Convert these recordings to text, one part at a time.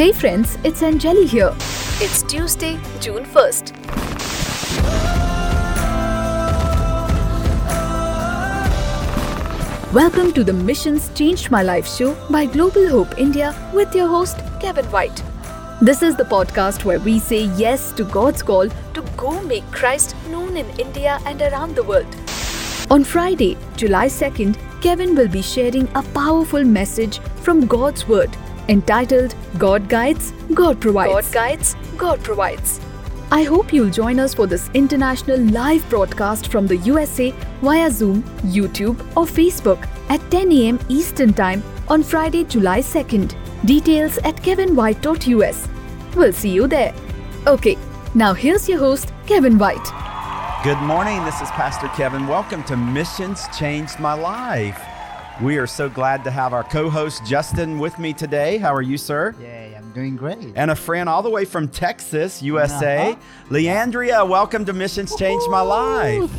Hey friends, it's Anjali here. It's Tuesday, June 1st. Welcome to the Missions Changed My Life show by Global Hope India with your host, Kevin White. This is the podcast where we say yes to God's call to go make Christ known in India and around the world. On Friday, July 2nd, Kevin will be sharing a powerful message from God's Word entitled God Guides, God Provides. God Guides, God Provides. I hope you'll join us for this international live broadcast from the USA via Zoom, YouTube, or Facebook at 10 a.m. Eastern Time on Friday, July 2nd. Details at kevinwhite.us. We'll see you there. Okay, now here's your host, Kevin White. Good morning. This is Pastor Kevin. Welcome to Missions Changed My Life. We are so glad to have our co host Justin with me today. How are you, sir? Yay, I'm doing great. And a friend all the way from Texas, USA, Uh-huh. Leandria. Welcome to Missions Changed My Life.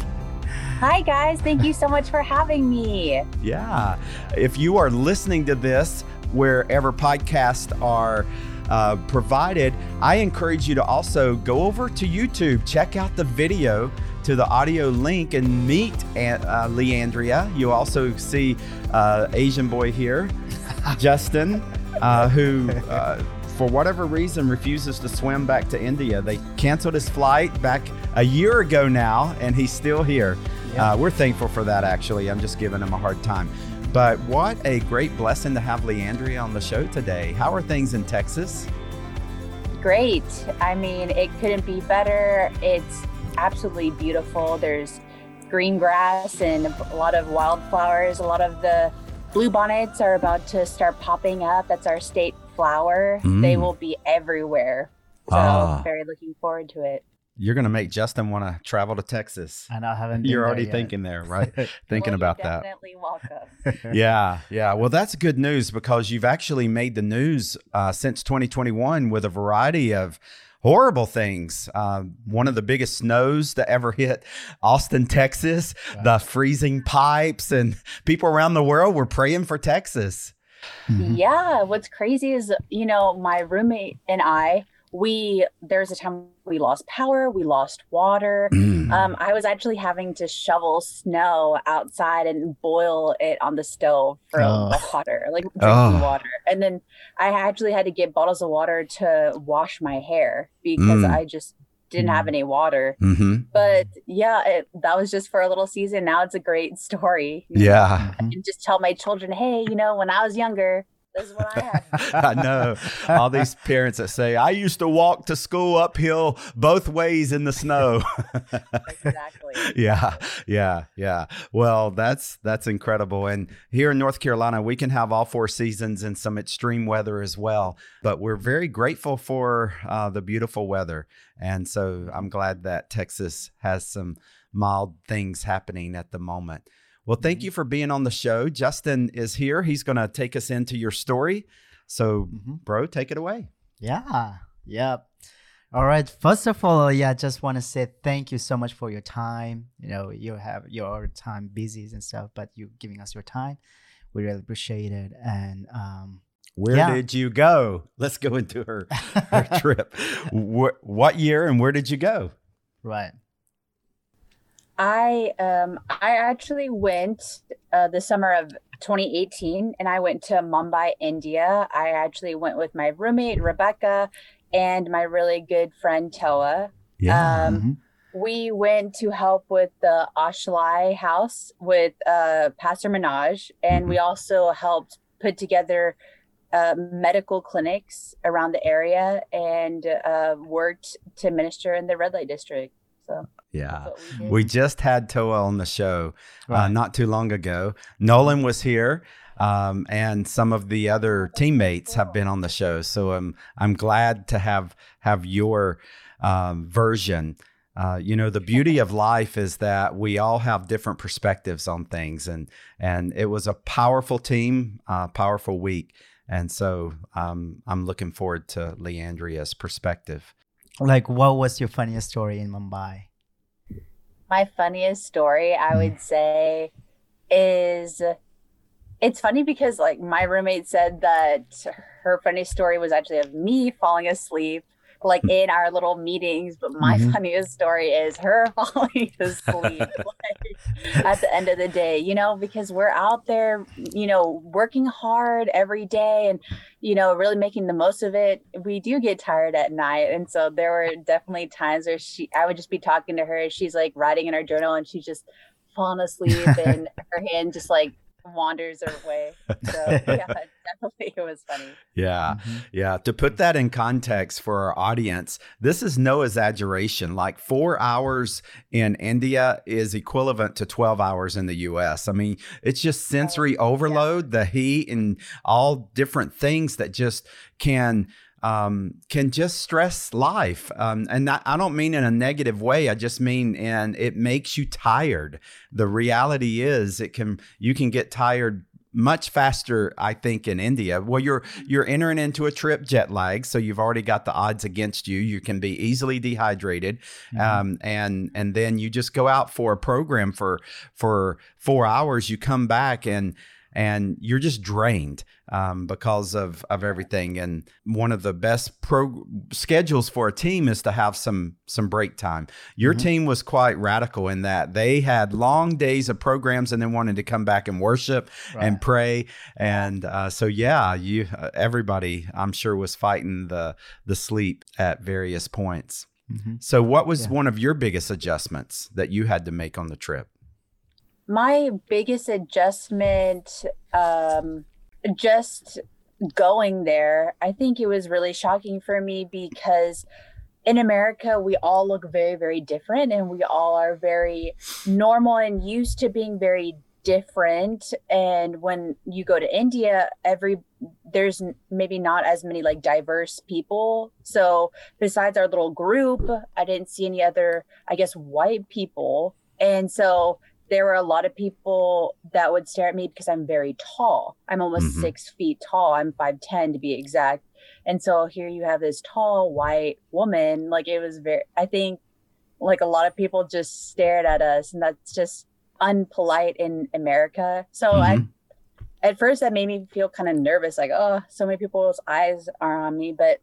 Hi, guys. Thank you so much for having me. Yeah. If you are listening to this wherever podcasts are uh, provided, I encourage you to also go over to YouTube, check out the video to the audio link, and meet Aunt, uh, Leandria. You also see uh, Asian boy here, Justin, uh, who. Uh, for whatever reason, refuses to swim back to India. They canceled his flight back a year ago now, and he's still here. Yeah. Uh, we're thankful for that, actually. I'm just giving him a hard time. But what a great blessing to have Leandria on the show today. How are things in Texas? Great. I mean, it couldn't be better. It's absolutely beautiful. There's green grass and a lot of wildflowers. A lot of the bluebonnets are about to start popping up. That's our state flower. They Mm. will be everywhere. So, Ah. very looking forward to it. You're going to make Justin want to travel to Texas. And I haven't. You're already yet. thinking there, right? Thinking Well, about that. Definitely welcome. Yeah, yeah. Well, that's good news because you've actually made the news uh, since 2021 with a variety of horrible things. Uh, one of the biggest snows to ever hit Austin, Texas, the freezing pipes, and people around the world were praying for Texas. Mhm. Yeah, what's crazy is, you know, my roommate and I, we there's a time we lost power, we lost water. Mm. Um, I was actually having to shovel snow outside and boil it on the stove for Oh. water, like drinking Oh. water. And then I actually had to get bottles of water to wash my hair because Mm. I just didn't have Mm. any water. hmm But yeah, it, that was just for a little season. Now it's a great story. Yeah. I can just tell my children, hey, you know, when I was younger, this is what I had. I know all these parents that say, I used to walk to school uphill both ways in the snow. exactly. yeah yeah yeah well that's that's incredible and here in north carolina we can have all four seasons and some extreme weather as well but we're very grateful for uh, the beautiful weather and so i'm glad that texas has some mild things happening at the moment well thank you for being on the show justin is here he's going to take us into your story so Mhm. bro take it away Yeah. Yep. All right. First of all, yeah, I just want to say thank you so much for your time. You know, you have your time busy and stuff, but you're giving us your time. We really appreciate it. And um, where Yeah. did you go let's go into her her trip. Wh- what year and where did you go? right. I um I actually went uh, the summer of 2018 and I went to Mumbai, India. I actually went with my roommate Rebecca and my really good friend Toa. Um, Mhm. We went to help with the Ashlai house with uh, Pastor Manoj, and we also helped put together uh, medical clinics around the area and uh, worked to minister in the red light district. So yeah. we. We just had Toa on the show uh, not too long ago. Nolan was here, um, and some of the other teammates have been on the show. So I'm I'm glad to have have your um, version. Uh, you know, the beauty of life is that we all have different perspectives on things, and and it was a powerful team, uh, powerful week, and so um, I'm looking forward to Leandria's perspective. Like, what was your funniest story in Mumbai? My funniest story i Mm. would say is it's funny because like my roommate said that her funny story was actually of me falling asleep like in our little meetings but my Mhm. funniest story is her falling asleep like, at the end of the day you know because we're out there you know working hard every day and you know really making the most of it we do get tired at night and so there were definitely times where she i would just be talking to her and she's like writing in her journal and she's just falling asleep and her hand just like wanders away so yeah definitely it was funny Yeah. Mhm. Yeah, to put that in context for our audience, this is no exaggeration. Like four hours in India is equivalent to 12 hours in the US. I mean, it's just sensory overload, the heat, and all different things that just can. Um, can just stress life, um, and not, I don't mean in a negative way. I just mean and it makes you tired. The reality is, it can you can get tired much faster i think in india well you're you're entering into a trip jet lag so you've already got the odds against you you can be easily dehydrated Mhm. um, and and then you just go out for a program for for four hours you come back and and you're just drained um, because of of everything and one of the best pro schedules for a team is to have some some break time your Mhm. team was quite radical in that they had long days of programs and then wanted to come back and worship and pray and uh, so yeah you uh, everybody i'm sure was fighting the the sleep at various points Mhm. so what was Yeah. one of your biggest adjustments that you had to make on the trip my biggest adjustment um just going there i think it was really shocking for me because in america we all look very very different and we all are very normal and used to being very different. And when you go to india every there's maybe not as many like diverse people. So besides our little group i didn't see any other i guess white people. And so there were a lot of people that would stare at me because I'm very tall. I'm almost Mhm. six feet tall. I'm 5'10 to be exact. And so here you have this tall white woman. Like it was very, I think like a lot of people just stared at us and that's just unpolite in America. So I, Mhm. at first that made me feel kind of nervous, like, oh, so many people's eyes are on me. But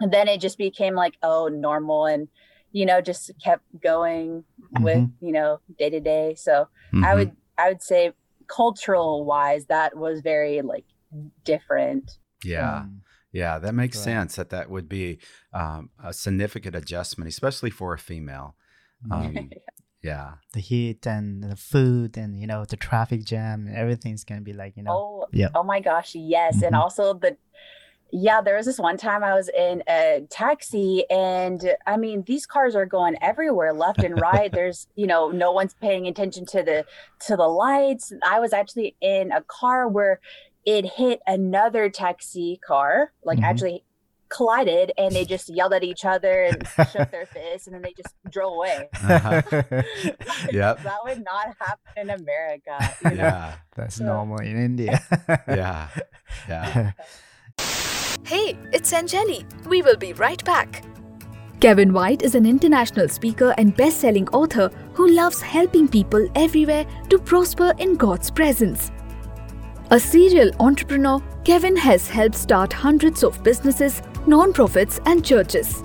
then it just became like, oh, normal. And, you know, just kept going with, you know, day to day. So I Mhm. would, I would say cultural wise, that was very like different. yeah Mm. yeah that makes Right. sense that that would be um, a significant adjustment especially for a female um, yeah the heat and the food and you know the traffic jam and everything's gonna be like you know Oh, Yeah. oh my gosh, yes. And Mhm. also the yeah, there was this one time I was in a taxi and I mean these cars are going everywhere left and right. There's, you know, no one's paying attention to the to the lights. I was actually in a car where it hit another taxi car, like Mhm. actually collided and they just yelled at each other and shook their fists and then they just drove away. Uh-huh. Yep. That would not happen in America. you know? yeah That's Yeah. normal in India. yeah yeah Hey, it's Anjali. We will be right back. Kevin White is an international speaker and best selling author who loves helping people everywhere to prosper in God's presence. A serial entrepreneur, Kevin has helped start hundreds of businesses, non-profits, and churches.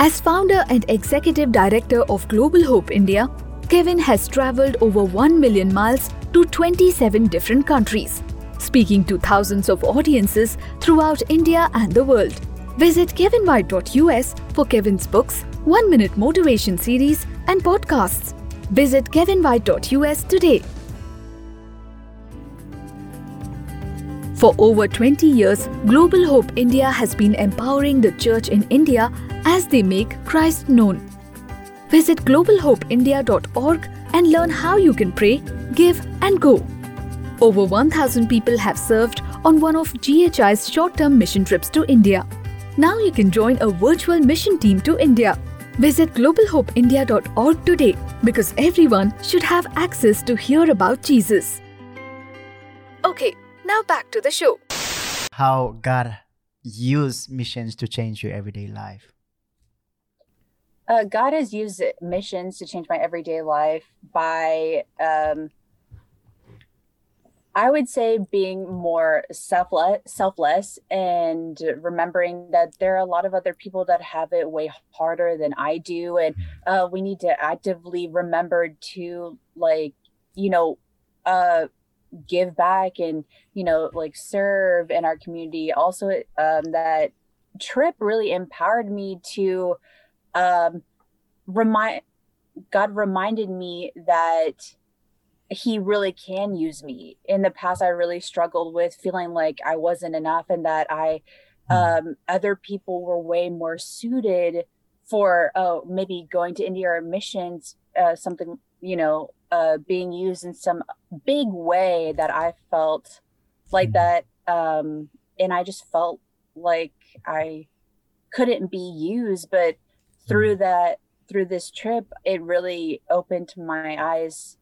As founder and executive director of Global Hope India, Kevin has traveled over 1 million miles to 27 different countries, speaking to thousands of audiences throughout India and the world. Visit kevinwhite.us for Kevin's books, 1 minute motivation series, and podcasts. Visit kevinwhite.us today. For over 20 years, Global Hope India has been empowering the church in India as they make Christ known. Visit globalhopeindia.org and learn how you can pray, give, and go. Over 1,000 people have served on one of GHI's short term mission trips to India. Now you can join a virtual mission team to India. Visit globalhopeindia.org today because everyone should have access to hear about Jesus. Okay, now back to the show. How God used missions to change your everyday life. uh, God has used missions to change my everyday life by um, I would say being more selfless, selfless, and remembering that there are a lot of other people that have it way harder than I do, and uh, we need to actively remember to like, you know, uh, give back and you know, like serve in our community. Also, um, that trip really empowered me to um, remind. God reminded me that he really can use me. In the past, I really struggled with feeling like I wasn't enough and that I, hmm. um, other people were way more suited for uh, maybe going to India or missions, uh, something, you know, uh, being used in some big way that I felt like hmm. that. Um, and I just felt like I couldn't be used. But through hmm. that, through this trip, it really opened my eyes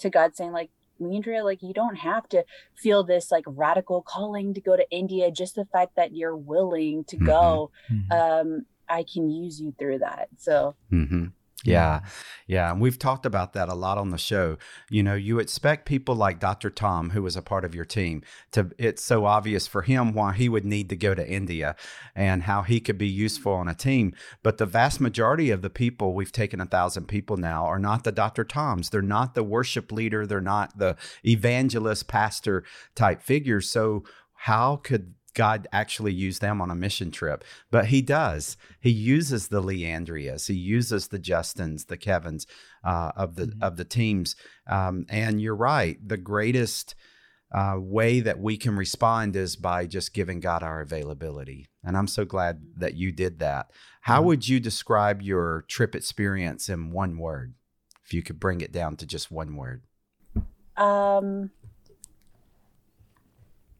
to God saying like Leandria, like you don't have to feel this like radical calling to go to India. Just the fact that you're willing to mm-hmm. go, mm-hmm. um, I can use you through that. So mm-hmm. Yeah. Yeah. And we've talked about that a lot on the show. You know, you expect people like Dr. Tom, who was a part of your team, to, it's so obvious for him why he would need to go to India and how he could be useful on a team. But the vast majority of the people, we've taken a thousand people now, are not the Dr. Toms. They're not the worship leader. They're not the evangelist, pastor type figures. So, how could God actually used them on a mission trip, but He does. He uses the Leandrias, He uses the Justins, the Kevins uh, of the mm-hmm. of the teams. Um, and you're right. The greatest uh, way that we can respond is by just giving God our availability. And I'm so glad that you did that. How mm-hmm. would you describe your trip experience in one word? If you could bring it down to just one word. Um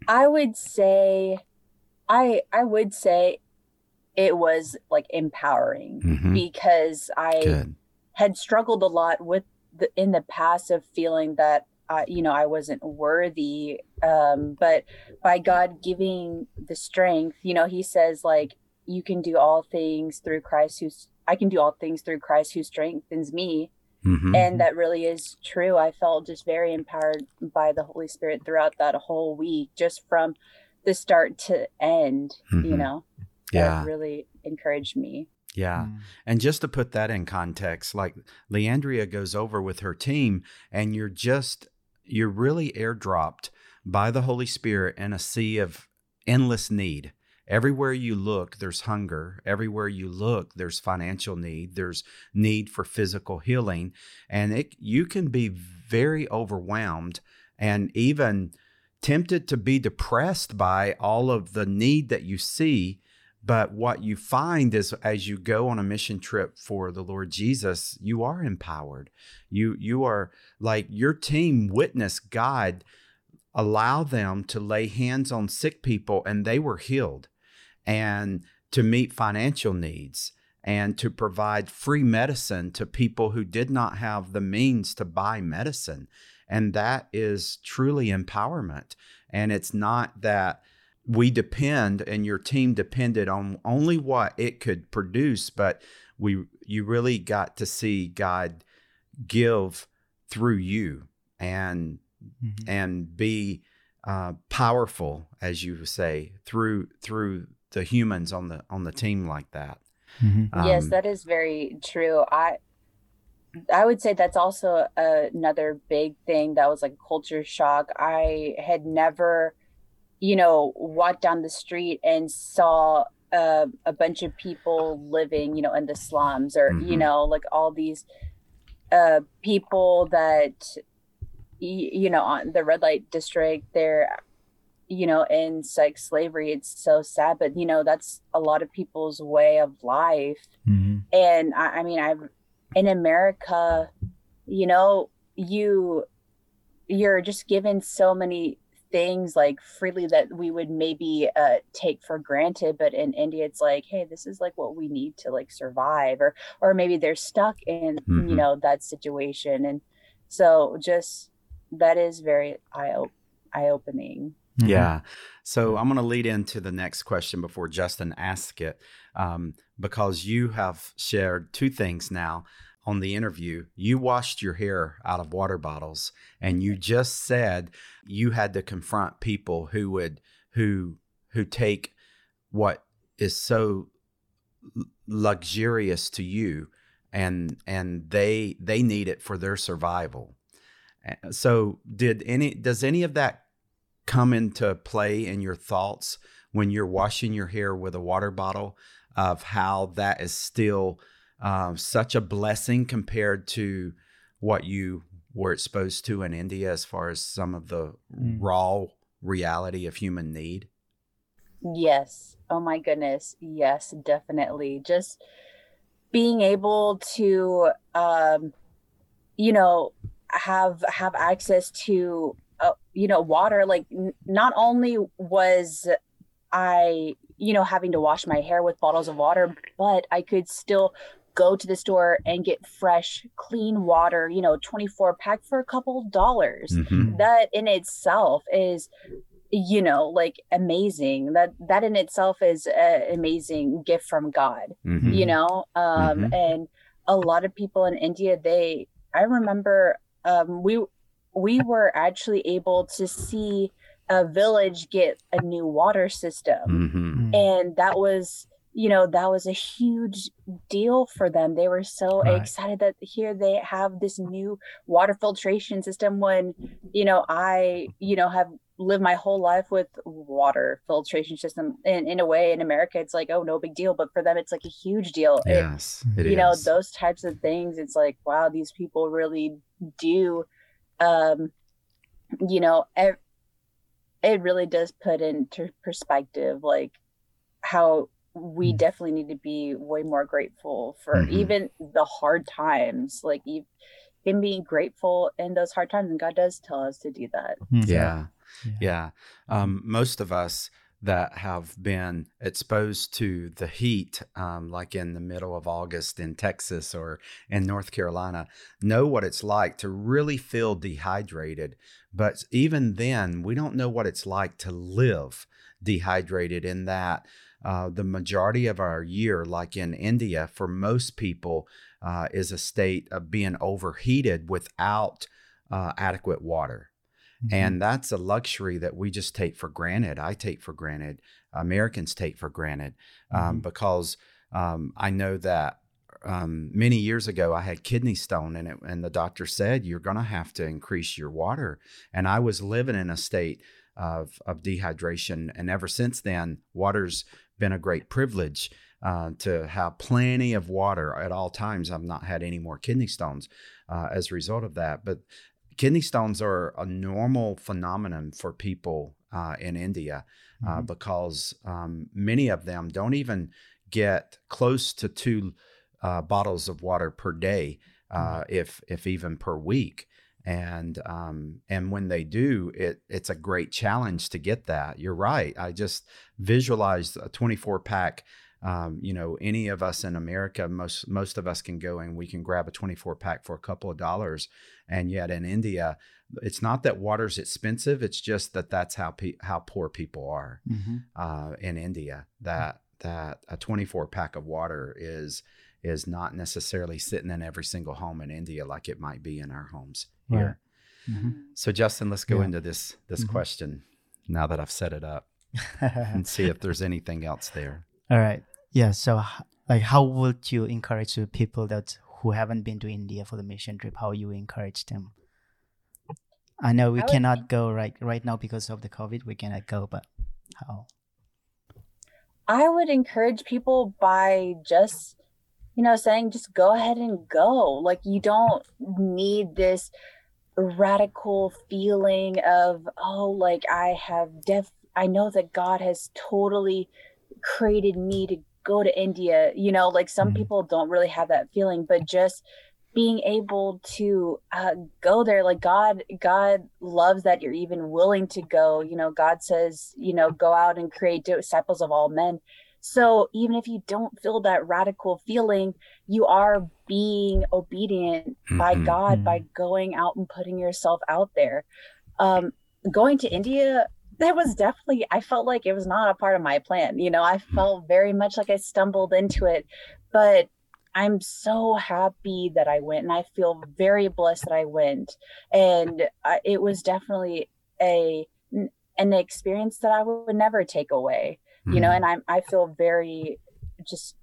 I would say I I would say it was like empowering mm-hmm. because I Good. had struggled a lot with the in the past of feeling that uh, you know I wasn't worthy um but by God giving the strength you know he says like you can do all things through Christ who's I can do all things through Christ who strengthens me Mm-hmm. And that really is true. I felt just very empowered by the Holy Spirit throughout that whole week, just from the start to end, mm-hmm. you know? Yeah. really encouraged me. Yeah. Mm. And just to put that in context, like Leandria goes over with her team, and you're just, you're really airdropped by the Holy Spirit in a sea of endless need. Everywhere you look, there's hunger. Everywhere you look, there's financial need. There's need for physical healing. And it, you can be very overwhelmed and even tempted to be depressed by all of the need that you see. But what you find is as you go on a mission trip for the Lord Jesus, you are empowered. You you are like your team witness God allow them to lay hands on sick people and they were healed and to meet financial needs and to provide free medicine to people who did not have the means to buy medicine. And that is truly empowerment. And it's not that we depend and your team depended on only what it could produce, but we you really got to see God give through you and mm-hmm. and be uh, powerful, as you say, through through the humans on the on the team like that. Mm-hmm. Um, yes, that is very true. I I would say that's also another big thing that was like culture shock. I had never, you know, walked down the street and saw uh, a bunch of people living, you know, in the slums or, mm-hmm. you know, like all these uh, people that, you know, on the red light district, they're you know, in sex slavery. It's so sad, but you know, that's a lot of people's way of life. Mm-hmm. And I, I mean, I've in America, you know, you you're just given so many things like freely that we would maybe uh, take for granted but in india it's like hey this is like what we need to like survive or or maybe they're stuck in mm-hmm. you know that situation and so just that is very eye eye opening Mm-hmm. Yeah. So I'm going to lead into the next question before Justin asks it, um, because you have shared two things now on the interview, you washed your hair out of water bottles, and you just said you had to confront people who would who who take what is so luxurious to you and and they they need it for their survival so did any does any of that come into play in your thoughts when you're washing your hair with a water bottle of how that is still um, such a blessing compared to what you were exposed to in India as far as some of the mm. raw reality of human need? Yes. Oh my goodness. Yes, definitely. Just being able to um you know have have access to uh, you know water like n- not only was I you know having to wash my hair with bottles of water but I could still go to the store and get fresh clean water you know 24 pack for a couple dollars mm-hmm. that in itself is you know like amazing that that in itself is an amazing gift from god mm-hmm. you know um mm-hmm. and a lot of people in india they i remember um we we were actually able to see a village get a new water system mm-hmm. and that was you know that was a huge deal for them they were so right. excited that here they have this new water filtration system when you know i you know have lived my whole life with water filtration system and in a way in america it's like oh no big deal but for them it's like a huge deal yes it, you is. know those types of things it's like wow these people really do um you know it, it really does put into perspective like how we mm. definitely need to be way more grateful for mm-hmm. even the hard times like even being grateful in those hard times and god does tell us to do that mm-hmm. yeah yeah, yeah. Um, most of us that have been exposed to the heat, um, like in the middle of August in Texas or in North Carolina, know what it's like to really feel dehydrated. But even then, we don't know what it's like to live dehydrated in that uh, the majority of our year, like in India, for most people, uh, is a state of being overheated without uh, adequate water. Mm-hmm. And that's a luxury that we just take for granted. I take for granted. Americans take for granted um, mm-hmm. because um, I know that um, many years ago I had kidney stone and it, and the doctor said you're going to have to increase your water. And I was living in a state of, of dehydration. And ever since then, water's been a great privilege uh, to have plenty of water at all times. I've not had any more kidney stones uh, as a result of that. But kidney stones are a normal phenomenon for people uh, in India uh, mm-hmm. because um, many of them don't even get close to two uh, bottles of water per day, uh, mm-hmm. if if even per week and um, and when they do, it it's a great challenge to get that. You're right. I just visualized a 24 pack. Um, you know, any of us in America, most most of us can go and we can grab a 24 pack for a couple of dollars, and yet in India, it's not that water's expensive. It's just that that's how pe- how poor people are mm-hmm. uh, in India. That that a 24 pack of water is is not necessarily sitting in every single home in India like it might be in our homes here. Right. Mm-hmm. So Justin, let's go yeah. into this this mm-hmm. question now that I've set it up and see if there's anything else there. All right. Yeah. So, like, how would you encourage the people that who haven't been to India for the mission trip? How you encourage them? I know we I cannot would... go right right now because of the COVID. We cannot go, but how? I would encourage people by just you know, saying just go ahead and go. Like you don't need this radical feeling of, oh, like I have def I know that God has totally created me to go to India. You know, like some mm-hmm. people don't really have that feeling, but just being able to uh, go there like god god loves that you're even willing to go you know god says you know go out and create disciples of all men so even if you don't feel that radical feeling, you are being obedient mm-hmm. by God mm-hmm. by going out and putting yourself out there. Um, going to India, that was definitely, I felt like it was not a part of my plan. You know, I mm-hmm. felt very much like I stumbled into it, but I'm so happy that I went and I feel very blessed that I went. And uh, it was definitely a an experience that I would never take away. Mm-hmm. You know, mm-hmm. and I I feel very just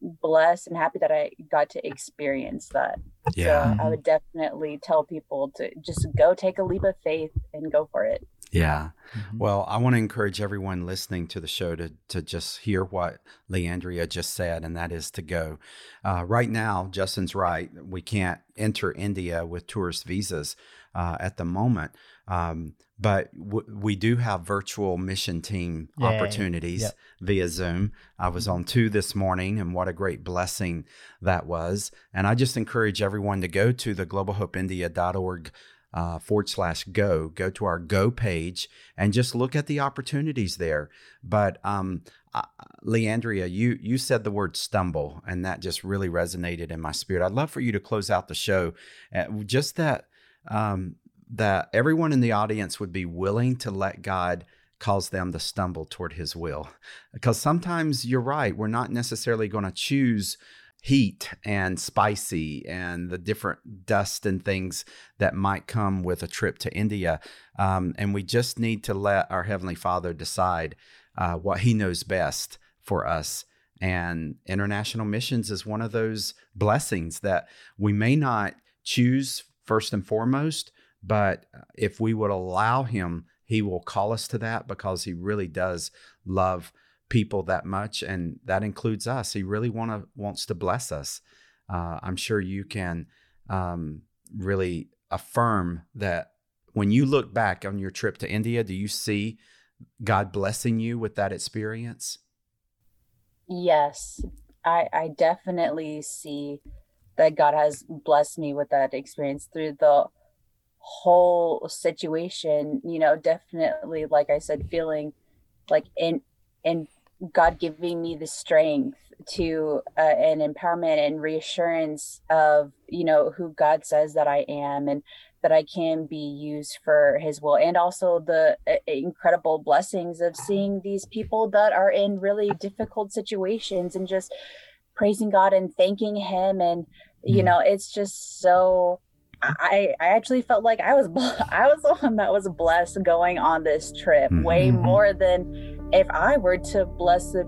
blessed and happy that I got to experience that. Yeah. So I would definitely tell people to just go take a leap of faith and go for it. Yeah. Mm-hmm. Well, I want to encourage everyone listening to the show to, to just hear what Leandria just said, and that is to go. Uh, right now, Justin's right. We can't enter India with tourist visas uh, at the moment. Um, but w- we do have virtual mission team Yay. opportunities yep. via Zoom. I was on two this morning, and what a great blessing that was. And I just encourage everyone to go to the globalhopeindia.org uh, forward slash go. Go to our go page and just look at the opportunities there. But um, uh, Leandria, you you said the word stumble, and that just really resonated in my spirit. I'd love for you to close out the show, uh, just that um, that everyone in the audience would be willing to let God cause them to stumble toward His will, because sometimes you're right. We're not necessarily going to choose heat and spicy and the different dust and things that might come with a trip to India. Um, and we just need to let our Heavenly Father decide uh, what He knows best for us. And international missions is one of those blessings that we may not choose first and foremost, but if we would allow Him, He will call us to that because He really does love people that much, and that includes us. He really want to wants to bless us. Uh, I'm sure you can um, really affirm that when you look back on your trip to India. Do you see God blessing you with that experience? Yes, I, I definitely see that God has blessed me with that experience through the whole situation. You know, definitely, like I said, feeling like in in God giving me the strength to uh, an empowerment and reassurance of you know who God says that I am and that I can be used for His will, and also the uh, incredible blessings of seeing these people that are in really difficult situations and just praising God and thanking Him, and you mm. know it's just so. I I actually felt like I was I was the one that was blessed going on this trip mm-hmm. way more than if I were to bless the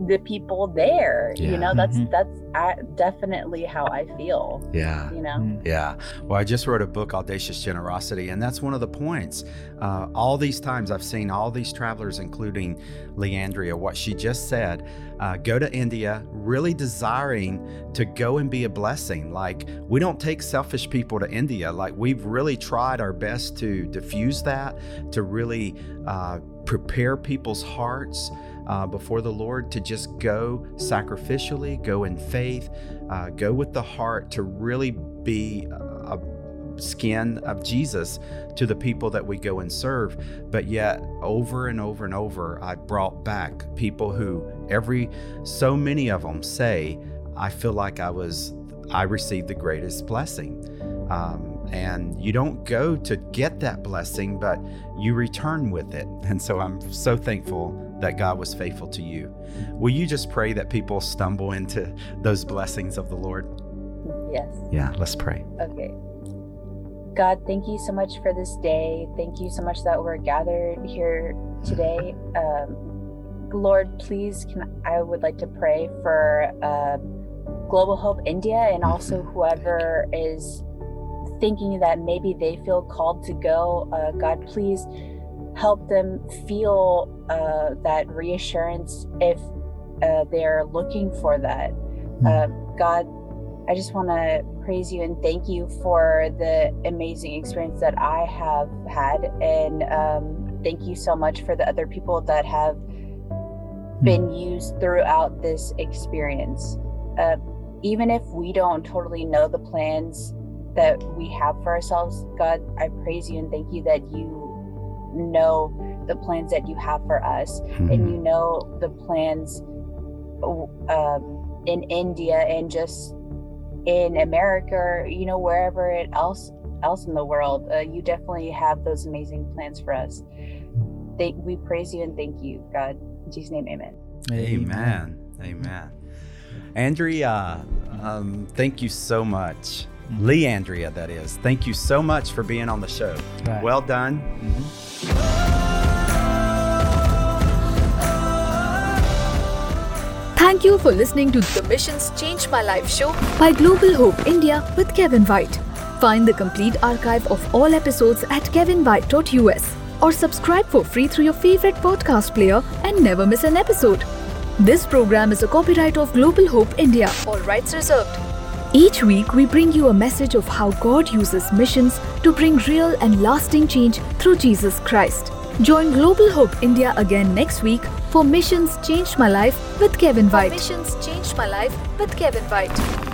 the people there yeah. you know that's mm-hmm. that's definitely how i feel yeah you know mm-hmm. yeah well i just wrote a book audacious generosity and that's one of the points uh, all these times i've seen all these travelers including leandria what she just said uh, go to india really desiring to go and be a blessing like we don't take selfish people to india like we've really tried our best to diffuse that to really uh, prepare people's hearts uh, before the Lord to just go sacrificially, go in faith, uh, go with the heart to really be a skin of Jesus to the people that we go and serve. But yet, over and over and over, I brought back people who every so many of them say, I feel like I was, I received the greatest blessing. Um, and you don't go to get that blessing, but you return with it. And so I'm so thankful that God was faithful to you. Will you just pray that people stumble into those blessings of the Lord? Yes. Yeah, let's pray. Okay. God, thank you so much for this day. Thank you so much that we're gathered here today. Um, Lord, please, can I would like to pray for uh, Global Hope India and also whoever is thinking that maybe they feel called to go. Uh, God, please help them feel uh, that reassurance if uh, they're looking for that. Uh, God, I just want to praise you and thank you for the amazing experience that I have had. And um, thank you so much for the other people that have hmm. been used throughout this experience. Uh, even if we don't totally know the plans that we have for ourselves, God, I praise you and thank you that you know the plans that you have for us mm-hmm. and you know the plans um, in India and just in America, you know, wherever it else else in the world. Uh, you definitely have those amazing plans for us. They, we praise you and thank you, God. In Jesus' name, amen. Amen. Amen. Andrea, um, thank you so much. Lee Andrea, that is. Thank you so much for being on the show. Right. Well done. Thank you for listening to the Missions Changed My Life show by Global Hope India with Kevin White. Find the complete archive of all episodes at kevinwhite.us or subscribe for free through your favorite podcast player and never miss an episode. This program is a copyright of Global Hope India, all rights reserved. Each week, we bring you a message of how God uses missions to bring real and lasting change through Jesus Christ. Join Global Hope India again next week for Missions Changed My Life with Kevin White. Missions Changed My Life with Kevin White.